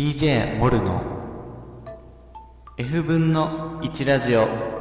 DJ モルの F 分の1ラジオ。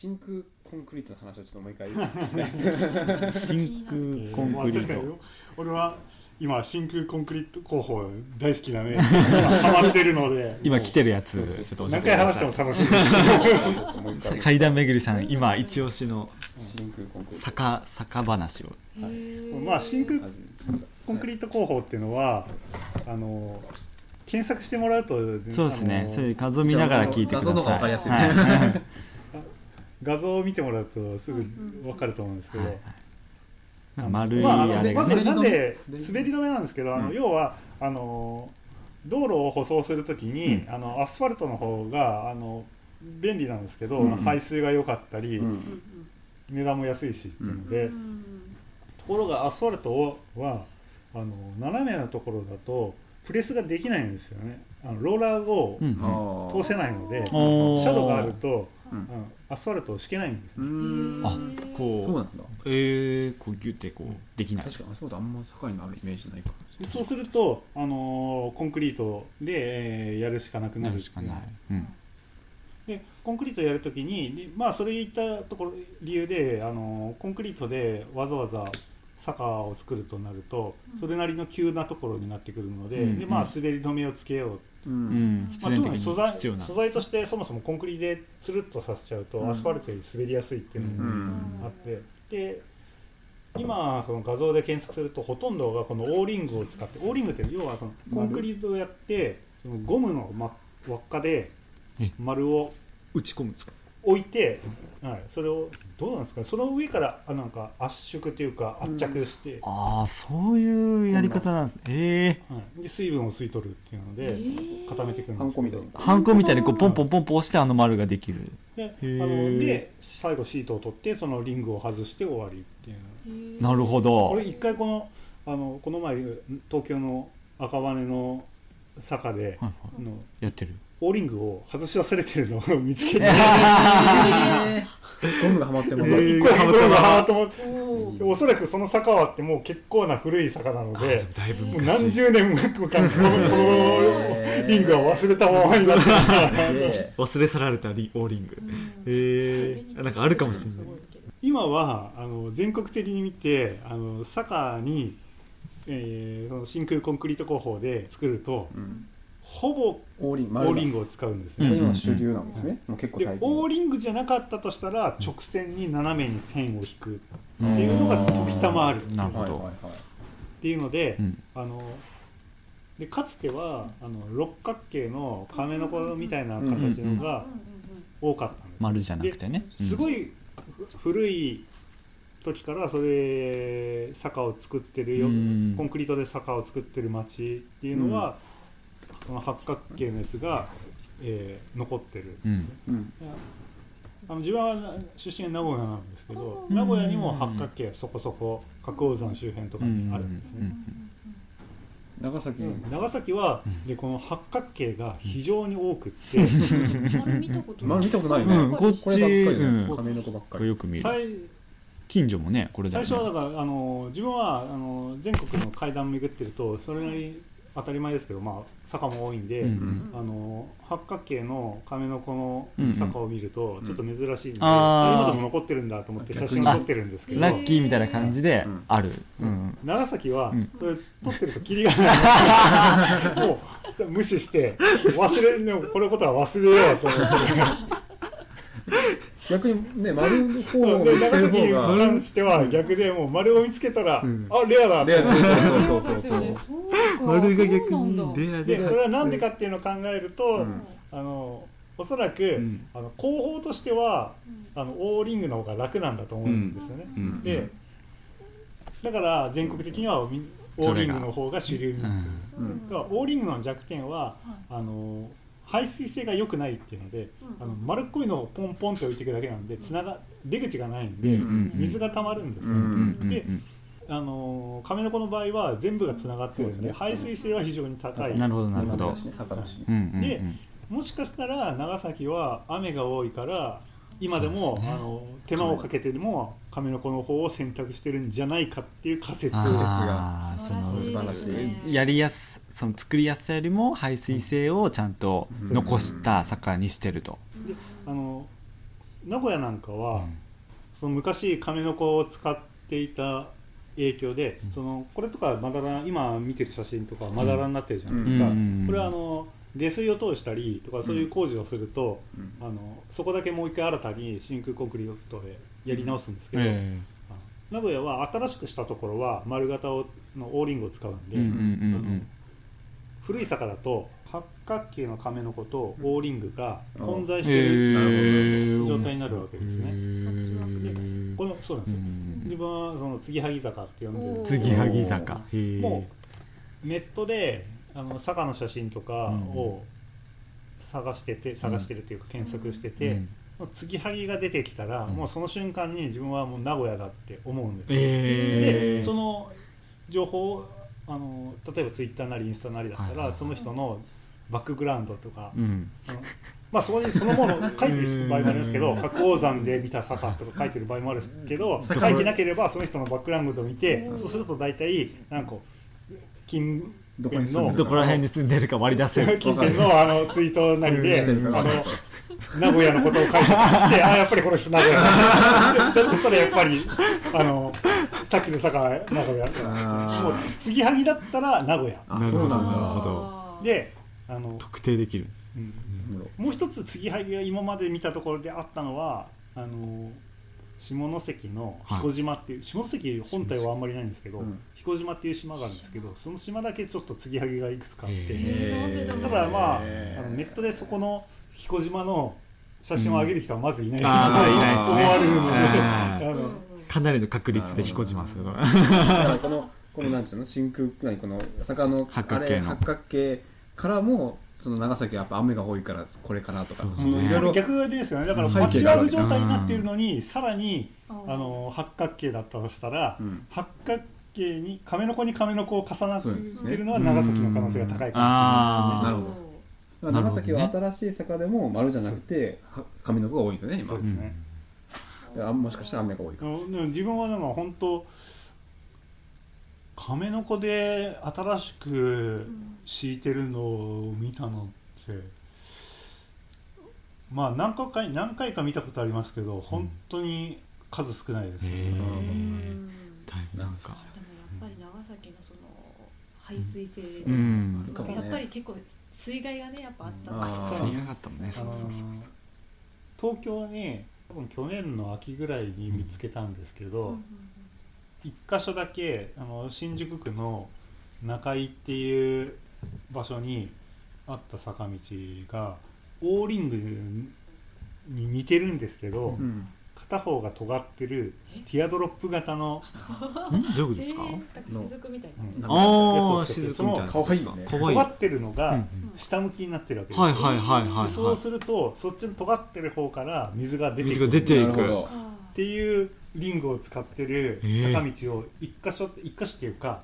真空コンクリートの話をちょっともう一回。真空コンクリート。まあ俺は今真空コンクリート工法大好きなね ハマってるので今来てるやつちょっと教え何回てくださ話しても楽しいです。階段めぐりさん今一押しの真空コンクリート。坂坂話を。まあ真空はコンクリート工法っていうのはあの検索してもらうとそうですね。それ画像見ながら聞いてください。画像の方が分かりやすいはい画像を見てもらうとすぐ分かると思うんですけど、なんか丸いまあ、ああのれが。ねまずなんで滑り止めなんですけど、あのうん。要はあの道路を舗装するときに、うん。あのアスファルトの方があの便利なんですけど、うんうん。排水が良かったり、うん値段も安いしっていうので、ところがアスファルトはあの斜めのところだとプレスができないんですよね。あのローラーをうんうん。あー通せないので、シャドウがあると、うんアスファルトを敷けないんですうね、ーん。あこう。そうなんだ。えー、こうギュってこうできない。確かにあそこあんま境にあるイメージないか。でそうすると、あのーコンクリートで、えーやるしかなくななるるしかない、うん、でコンクリートやるときにでまあそれ言ったところ理由で、あのーコンクリートでわざわざ坂を作るとなるとそれなりの急なところになってくるので,、うん。でまあ、うん滑り止めをつけよう、う。うん。まあ、特に素材素材としてそもそもコンクリでつるっとさせちゃうと、うん。アスファルトより滑りやすいっていうのうもん。あって、で今その画像で検索するとほとんどがこのオーリングを使ってオーリングって要はそのコンクリートをやってそのゴムの、ま、輪っかでえ。丸を打ち込むんですか？置いて、はい、それをどうなんですか？ねその上からあなんか圧縮というか圧着して、ああそういうやり方なんですええはい、で水分を吸い取るっていうので固めていくんですけどハンコみたいなハンコみたいにこうポンポンポンポン押してあの丸ができる。であー。ので最後シートを取ってそのリングを外して終わりっていうなるほど。俺一回このあのこの前東京の赤羽の坂で、はいはい。あのやってるオーリングを外し忘れてるのを 見つけて、ゴムがはまっても一らう個一個がハマってもおーおそらくその坂はってもう結構な古い坂なのでだいぶもう何十年もかこのこのリングは忘れたままになってる。で 忘れ去られたリオーリング。ええなんかあるかもしれない。今はあの全国的に見てあの坂に、えーその真空コンクリート工法で作るとうんほぼオーリンオーリンググを使うんですうん。ね、今主流なんですね。もう結構で最近。オーリングじゃなかったとしたら直線に斜めに線を引くっっていうのが時たまある。なるほど、はいはいはいていうので、うん。あのでかつてはあの六角形の亀の子みたいな形のが多かったんです、丸じゃなくてね。いすごいふ古い時からそれ坂を作ってるよ、うん。コンクリートで坂を作ってる町っていうのは、この八角形のやつが、えー残ってる。うん。うん。あの自分は出身は名古屋なんですけど、うん。名古屋にも八角形がそこそこ角王山周辺とかにあるんですね、長崎。うん。長崎は、でこの八角形が非常に多くって、丸見たことない。まあ見たことないね。うん。こっちこればっかりうん。ね亀の子ばっかり。よく見る最近所もねこれだね。初はだからあの自分はあの全国の階段を巡ってるとそれなりに当たり前ですけど、まあ、坂も多いんで、うんあの八角形の亀の子のうんうん。坂を見るとちょっと珍しいんで、あー。今でも残ってるんだと思って写真撮ってるんですけどラッキーみたいな感じでうん。ある。うん。長崎はうん。それ撮ってるとキリがない。もう無視して忘れねこのことは忘れようと思って逆にね丸の方をで見つけ長崎にる方が。関しては逆でもう丸を見つけたら、うん。あレアだレアそうそうそうですよねそうそうそうか丸が逆にレアで。でそれはなんでかっていうのを考えると、うん。あのおそらく、ん。あの広報としてはあのオーリングの方が楽なんだと思うんですよね、うん。でだから全国的にはみオーリングの方が主流にな。ってる、オーリングの弱点は、あの排水性が良くないっていうので、あの丸っこいのをポンポンって置いていくだけなんでつなが出口がないんで、うん水が溜まるんですよ、うんうん。であの亀の子の場合は全部がつながってるんでね。排水性は非常に高い。なるほどなるほど。でもしかしたら長崎は雨が多いから今でもね。あの手間をかけてでも亀の子の方を選択してるんじゃないかっていう仮説。あー素晴らしいやりやすその作りやすさよりも排水性をちゃんと残した坂にしてると、あの名古屋なんかは、うん。その昔亀の子を使っていた影響で、そのこれとかまだら今見てる写真とかまだらになってるじゃないですか、うん。これはあの下水を通したりとかそういう工事をすると、うん。あのそこだけもう一回新たに真空コンクリートでやり直すんですけど、え名古屋は新しくしたところは丸型をのオーリングを使うんで、古い坂だと八角形の亀の子とオーリングが混在うんしてるへえ状態になるわけですね。このそうなんですよ、うん自分はその継ぎはぎ坂って呼んでる。んです継ぎはぎ坂。もうネットであの坂の写真とかを探してて、探してるというか検索してて、うん。もう継ぎはぎが出てきたら、うん。もうその瞬間に自分はもう名古屋だって思うんですよ、ええでその情報をあの例えばツイッターなりインスタなりだったら、はいはいはい。その人のバックグラウンドとか、うんまあそこにそのもの書いてる場合もありますけどうん。白王山で見た坂とか書いてる場合もあるけど書いてなければその人のバックグラウンドを見てそうすると大体なんか近どこに住んでるどこら辺に住んでるか割り出せる。近辺のあのツイートなりで、うん。あの名古屋のことを書いてして、あやっぱりこの人名古屋だ。だとしたらやっぱりあのさっきの坂名古屋。もう継ぎはぎだったら名古屋。あそうなんだ。なるほど。で、あの、特定できる。うんもう一つ継ぎはぎが今まで見たところであったのはあの下関の彦島っていう、下関本体はあんまりないんですけど、うん。彦島っていう島があるんですけどその島だけちょっと継ぎはぎがいくつかあって。ただまああのネットでそこの彦島の写真を上げる人はまずいない、あーいないですね。思われるので、あ あのかなりの確率で彦島する。だからこのこのなんていうの真空何この坂の八角形の。あれ八角形からもその長崎はやっぱ雨が多いからこれかなとか。そういろいろ逆ですよね。だから背パッチ景がある。わけワーク状態になっているのにさらにああの八角形だったとしたら、うん。八角形に亀の子に亀の子を重なっているのは長崎の可能性が高いかあー。なるほど。長崎は新しい坂でも丸じゃなくては上の子が多いよね今もしれないですね。そうですねあもしかしたら雨が多いかでもでも自分はなんか本当亀の子で新しく敷いてるのを見たのってまあ何回か何回か見たことありますけど本当に数少ないです、へえうん。大変なんか。でもやっぱり長崎のその排水性うん。かもねやっぱり結構水害がねやっぱあった。あー。吸い上がったもんね。そうそうそう東京に多分去年の秋ぐらいに見つけたんですけど、一箇所だけあの新宿区の中井っていう場所にあった坂道がオーリングに似てるんですけど、うん。片方が尖ってるティアドロップ型の、ん？どういうことですか？雫みたいなうん。ああ雫みたいな。かわいいよね。かわいい。尖ってるのがうん下向きになってるわけです、はいはいはいはいでそうするとそっちの尖ってる方から水が出て水くる。が出ていく。っていうリングを使ってる坂道を一箇所一箇所っていうか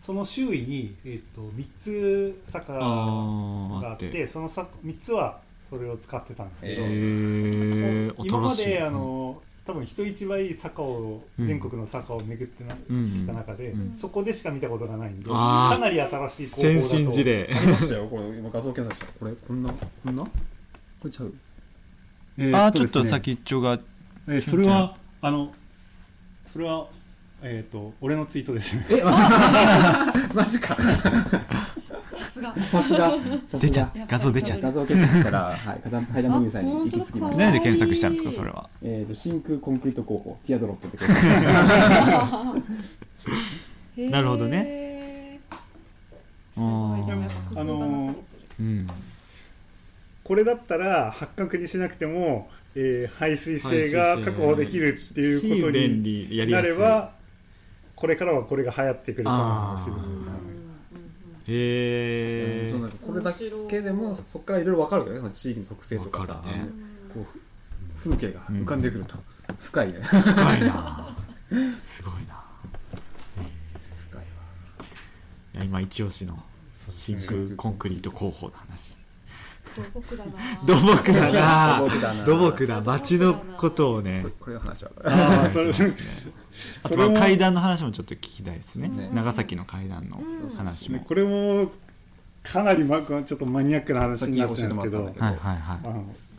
その周囲に、えー、と3つ坂がああっあって。てそのさ3つはそれを使ってたんですけど、へえ今まであの多分人一倍坂を、うん全国の坂を巡ってな、うんきた中で、うんそこでしか見たことがないんであー。かなり新しい高校だと。先進事例。ありましたよこれ今画像検索したこれこんな？こんな？これちゃう？えーあーとですねちょっと先っちょがえーそれはあのそれはえっ、と俺のツイートですね。え マジか。さすが。さすが。出ちゃ画像出ちゃ画像検索したら、はい、階段階段ムーさんに行き着きました。何で検索したんですか？それは。えっ、と、真空コンクリート工法、ティアドロップって検索しました。なるほどね。すうんごい。あのうんこれだったら八角にしなくても、えー排水性が確保できるっていうことになればこれからはこれが流行ってくるかもしれない。ですねへえそうなんかこれだけでも、そそこからいろいろわかるからね、その地域の特性とかさ、ね。こうふ風景が浮かんでくると、深いね。深いな。すごいな。深いわ。いや今一押しの真空コンクリート工法の話土木だな。土木だな。土木だな。土木だ街のことをねこれ話は。ああそれあとまあ階段の話もちょっと聞きたいですね。ね。長崎の階段の話も。ねこれもかなりまちょっとマニアックな話になってるんですけど。はいはい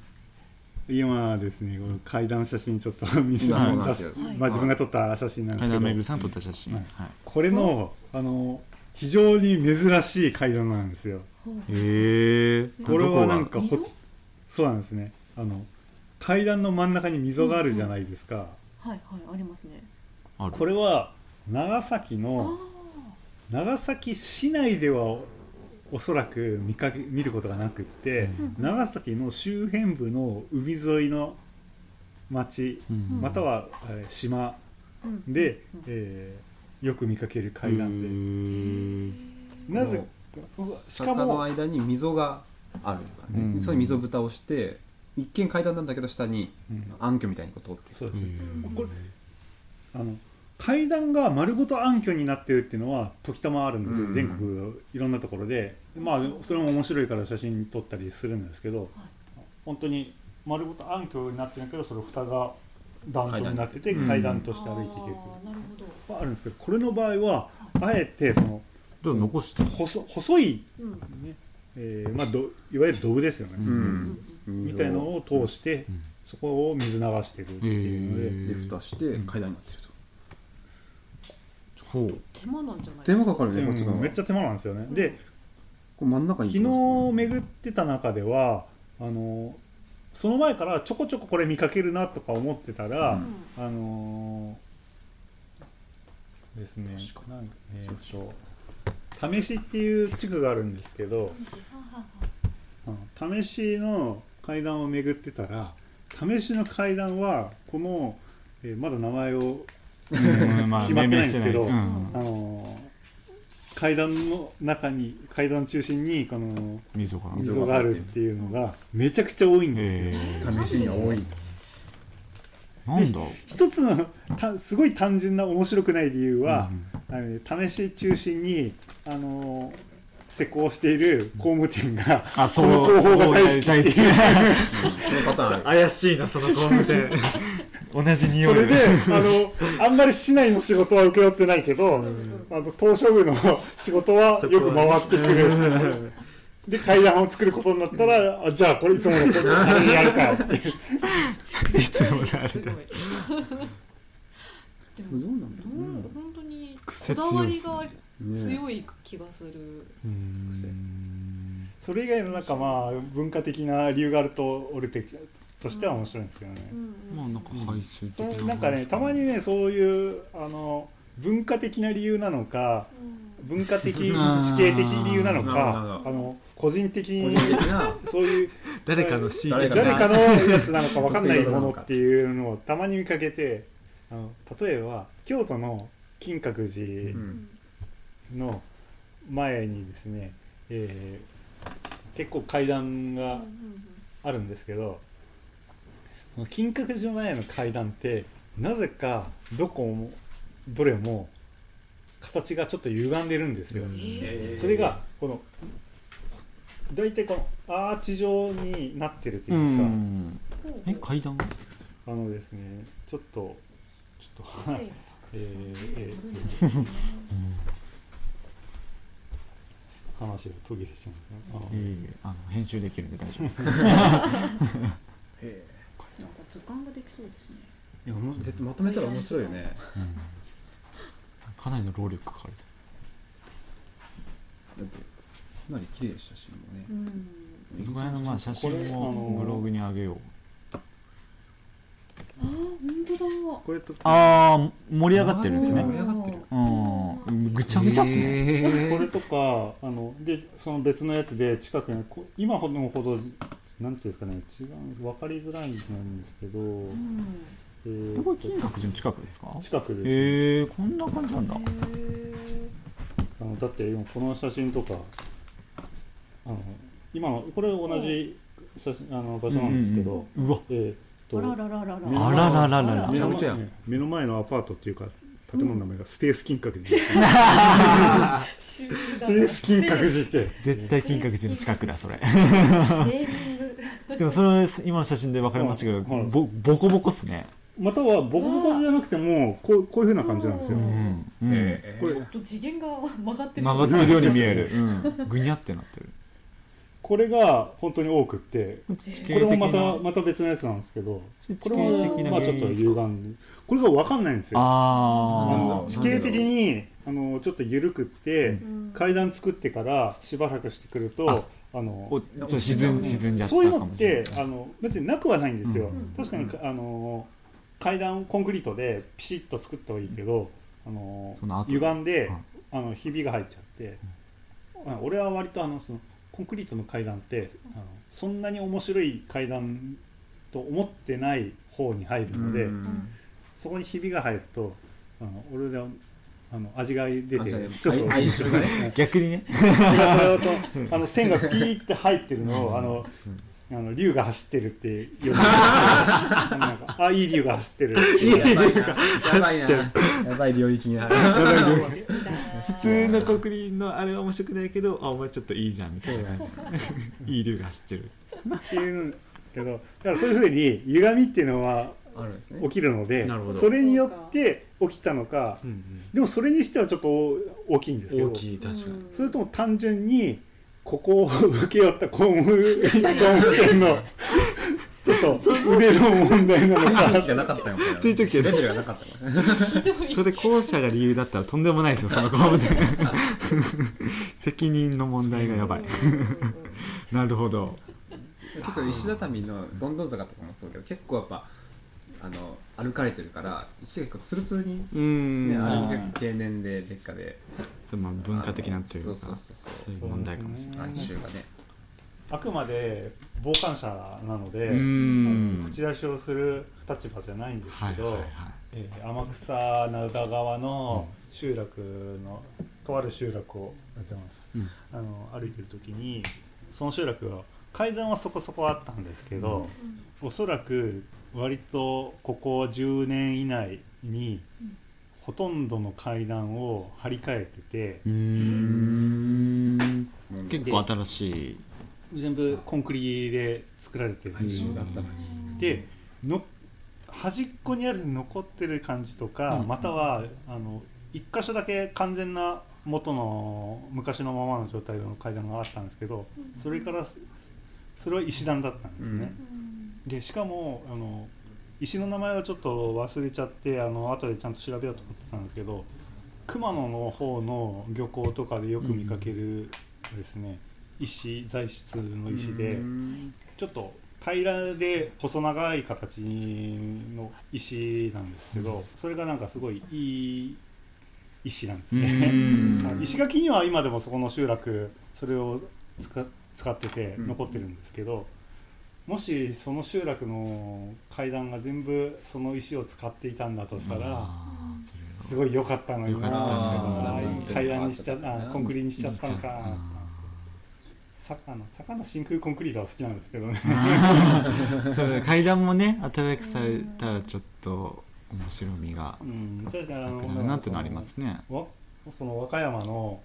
今ですねこの階段写真ちょっと見せ今そうなんですよ。まあ自分が撮った写真なんですけど。階段めぐるさん撮った写真。ははい。これのあの非常に珍しい階段なんですよ。へえこれはなんかほ溝？そうなんですね。あの階段の真ん中に溝があるじゃないですか、はいはいありますね。ある。これは長崎あの長崎市内ではおそらく見かけ見ることがなくって、長崎の周辺部の海沿いの町、うん。または、えー島うん。で、うん。えーよく見かける階段で、へなぜしかも間に溝があるとかね、うん。その溝蓋をして、一見階段なんだけど下にうん。暗渠みたいにこう通ってこれあの階段が丸ごと暗渠になってるっていうのは時たまあるんですよ、うん。全国いろんなところで。まあそれも面白いから写真撮ったりするんですけど、本当に丸ごと暗渠になってるけどそれ蓋が段状になってて階段。階段として歩いていける。あるほど。はあるんですけどこれの場合はあえてそのじゃあ残して。細細い、うん。ねえーまあ、どいわゆるドブですよね、うん。みたいのを通して、うん。そこを水流してるっていうので、で蓋して階段になってると、ほう。手間なんじゃない手間かかるねこっちのうんめっちゃ手間なんですよね、でこれ真ん中に昨日巡ってた中ではあのその前からちょこちょここれ見かけるなとか思ってたら、うん。あのーですね。確なんえーと試しっていう地区があるんですけどうん試しの階段を巡ってたら試しの階段はこの、えーまだ名前を、決まってないんですけどあのー階段の中に階段中心にこの溝が。溝があるっていうのがめちゃくちゃ多いんですよ。へ試しには多い。えなんだ？一つのたすごい単純な面白くない理由は、うんあのね試し中心にあのー施工している工務店が、あこの工法が大好き怪しいなその工務店同じ匂いそれであのあんまり市内の仕事は請け負ってないけど、あの東証部の仕事はよく回ってくる。で階段を作ることになったら、あじゃあこれいつものこれにやるかっていつもでもどうなんだろう。うん。本当にこ癖だわりがね強い気がする。それ以外のなんかまあ文化的な理由があると俺的としては面白いんですけどね、まあなんか排水そ的なうなんかねたまにねそういうあの文化的な理由なのか文化的地形的理由なのか あの個人的個にそういう誰かの誰誰かのやつなのか分かんないものっていうのをたまに見かけてあの例えば京都の金閣寺うんの前にですね、えー結構階段があるんですけど金閣寺の前の階段ってなぜかどこもどれも形がちょっと歪んでるんですよ、えそれがこの大体このアーチ状になってるとういうか、ん。え階段？あのですねちょっとちょっと えーえー 話が途切れちゃうんですね。いいあの編集できるんで大丈夫です。へ えなんか図鑑ができそうですね。いやもう絶対まとめたら面白いよね。かなりの労力かかるぞ。だってかなり綺麗写真もね。うん。そこら辺のまあ写真もブログに上げよう。あー本当だ。これとああ盛り上がってるんですね。盛り上がってる。うん。ぐちゃぐちゃっすね。これとかあのでその別のやつで近くにこ今ほどのほどなんていうんですかね違う分かりづらいんですけど、うん。えーこれ金閣寺の近くですか？近くです、へえこんな感じなんだ。あのだって今この写真とかあの今のこれ同じ写真あの場所なんですけど、うんうんうわ。えーあららららら。目のあらららめちゃくちゃ目の前のアパートっていうか建物の名前がスペース金閣寺、スペース金閣寺って。絶対金閣寺の近くだそれ。ネーミング でもそれ今の写真で分かりましたけどはい。ボボコボコっすね。またはボコボコじゃなくてもこうこういう風な感じなんですよ、うん。うん。うん。えこれちょっと次元が曲がってる。曲がってるように見える。うん。ぐにゃってなってる。これが本当に多くって地これもまたなまた別のやつなんですけど地これも形的なまあちょっと歪んで。これが分かんないんですよ。ああの地形的にあのちょっと緩くって、うん。階段作ってからしばらくしてくるとあのおそう沈ん沈んじゃったそういうのってあの別になくはないんですよ、うん。確かに、あの階段コンクリートでピシッと作ったはいいけど、あの歪んで、はいあのひびが入っちゃって、あ俺は割とあのそのコンクリートの階段ってあのそんなに面白い階段と思ってない方に入るので、うん。そこにひびが入るとあの俺であの味が出てちょっとね。逆にね。それをと あの線がピーって入ってるのをあのあの竜が走ってるって呼んで なんかあいい竜が走ってるやばいなやばいな。やばい領域になる。普通のコンクリのあれは面白くないけどあお前ちょっといいじゃんみたいないい竜が走ってる。っていうんですけどだからそういうふうに歪みっていうのはあるんですね。起きるのでなるほど。それによって起きたのかでもそれにしてはちょっと大きいんですけど大きい確かに。それとも単純にここを請け負った工務工務店の ちょっと腕の問題なの追か跡がなかったよ追跡がレベルがなかったよそれ後者が理由だったらとんでもないですよその工務店 責任の問題がやばい。なるほど。結構石畳のどんどん坂とかもそうだけど結構やっぱあの歩かれてるから石が結構ツルツルに、うん。ね、あれもうん。結構経年で劣化で。そうまあ文化的なというかそうそうそうそう。そういう問題かもしれない哀愁がねあくまで傍観者なので、口出しをする立場じゃないんですけど、はいはいはい。えー天草灘川の集落の、とある集落をありがとうございます、うん。あの歩いてる時にその集落は階段はそこそこあったんですけど、おそらく割とここ10年以内にほとんどの階段を張り替えてて結構新しい。全部コンクリで作られてる。での端っこにある残ってる感じとか、うん。またはあの一箇所だけ完全な元の昔のままの状態の階段があったんですけどそれからすそれは石段だったんですね、でしかもあの石の名前はちょっと忘れちゃってあの後でちゃんと調べようと思ってたんですけど熊野の方の漁港とかでよく見かけるですね、石材質の石で、うん。ちょっと平らで細長い形の石なんですけど、それがなんかすごいいい石なんですうね。石垣には今でもそこの集落それを使使っててうん残ってるんですけど、もしその集落の階段が全部その石を使っていたんだとしたらすごい良かったのにな階段にしちゃあコンクリにしちゃったのか。あさあの坂の真空コンクリートは好きなんですけどね。階段もね新しくされたらちょっと面白みがなのくなるなっていうのありますね。わその和歌山の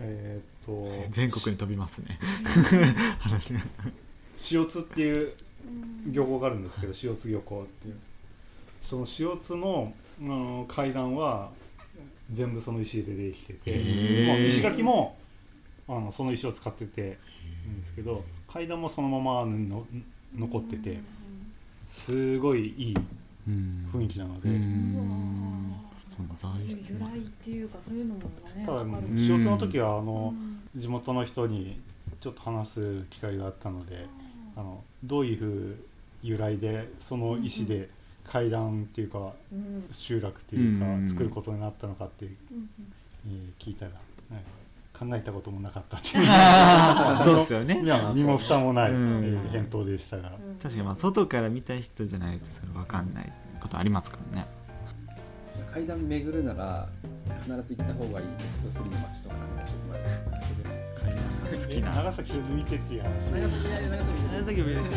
えーっと 全国に飛びますね。話が塩津っていう漁港があるんですけど塩津漁港っていう。その塩津の、うん、階段は全部その石でできてて、石垣もあのその石を使っててんですけど階段もそのままの残っててすごいいいうん。雰囲気なので、由来っていうかそういうのもねただ塩津の時はあの、うん。地元の人にちょっと話す機会があったのであのどういうふう由来でその石で階段っていうかうん集落っていうかうん作ることになったのかっていう、うんえー聞いたら、はい。考えたこともなかったっていう。そうっすよね。いや身も蓋もない、うん。えー返答でしたが、うん。確かにまあ外から見た人じゃないとそれ分かんないことありますからね階段巡るなら必ず行った方がいいベスト3の街とかなんかちょっと前で好きな。え長崎を抜いてっていう話。長崎長崎長崎も入れて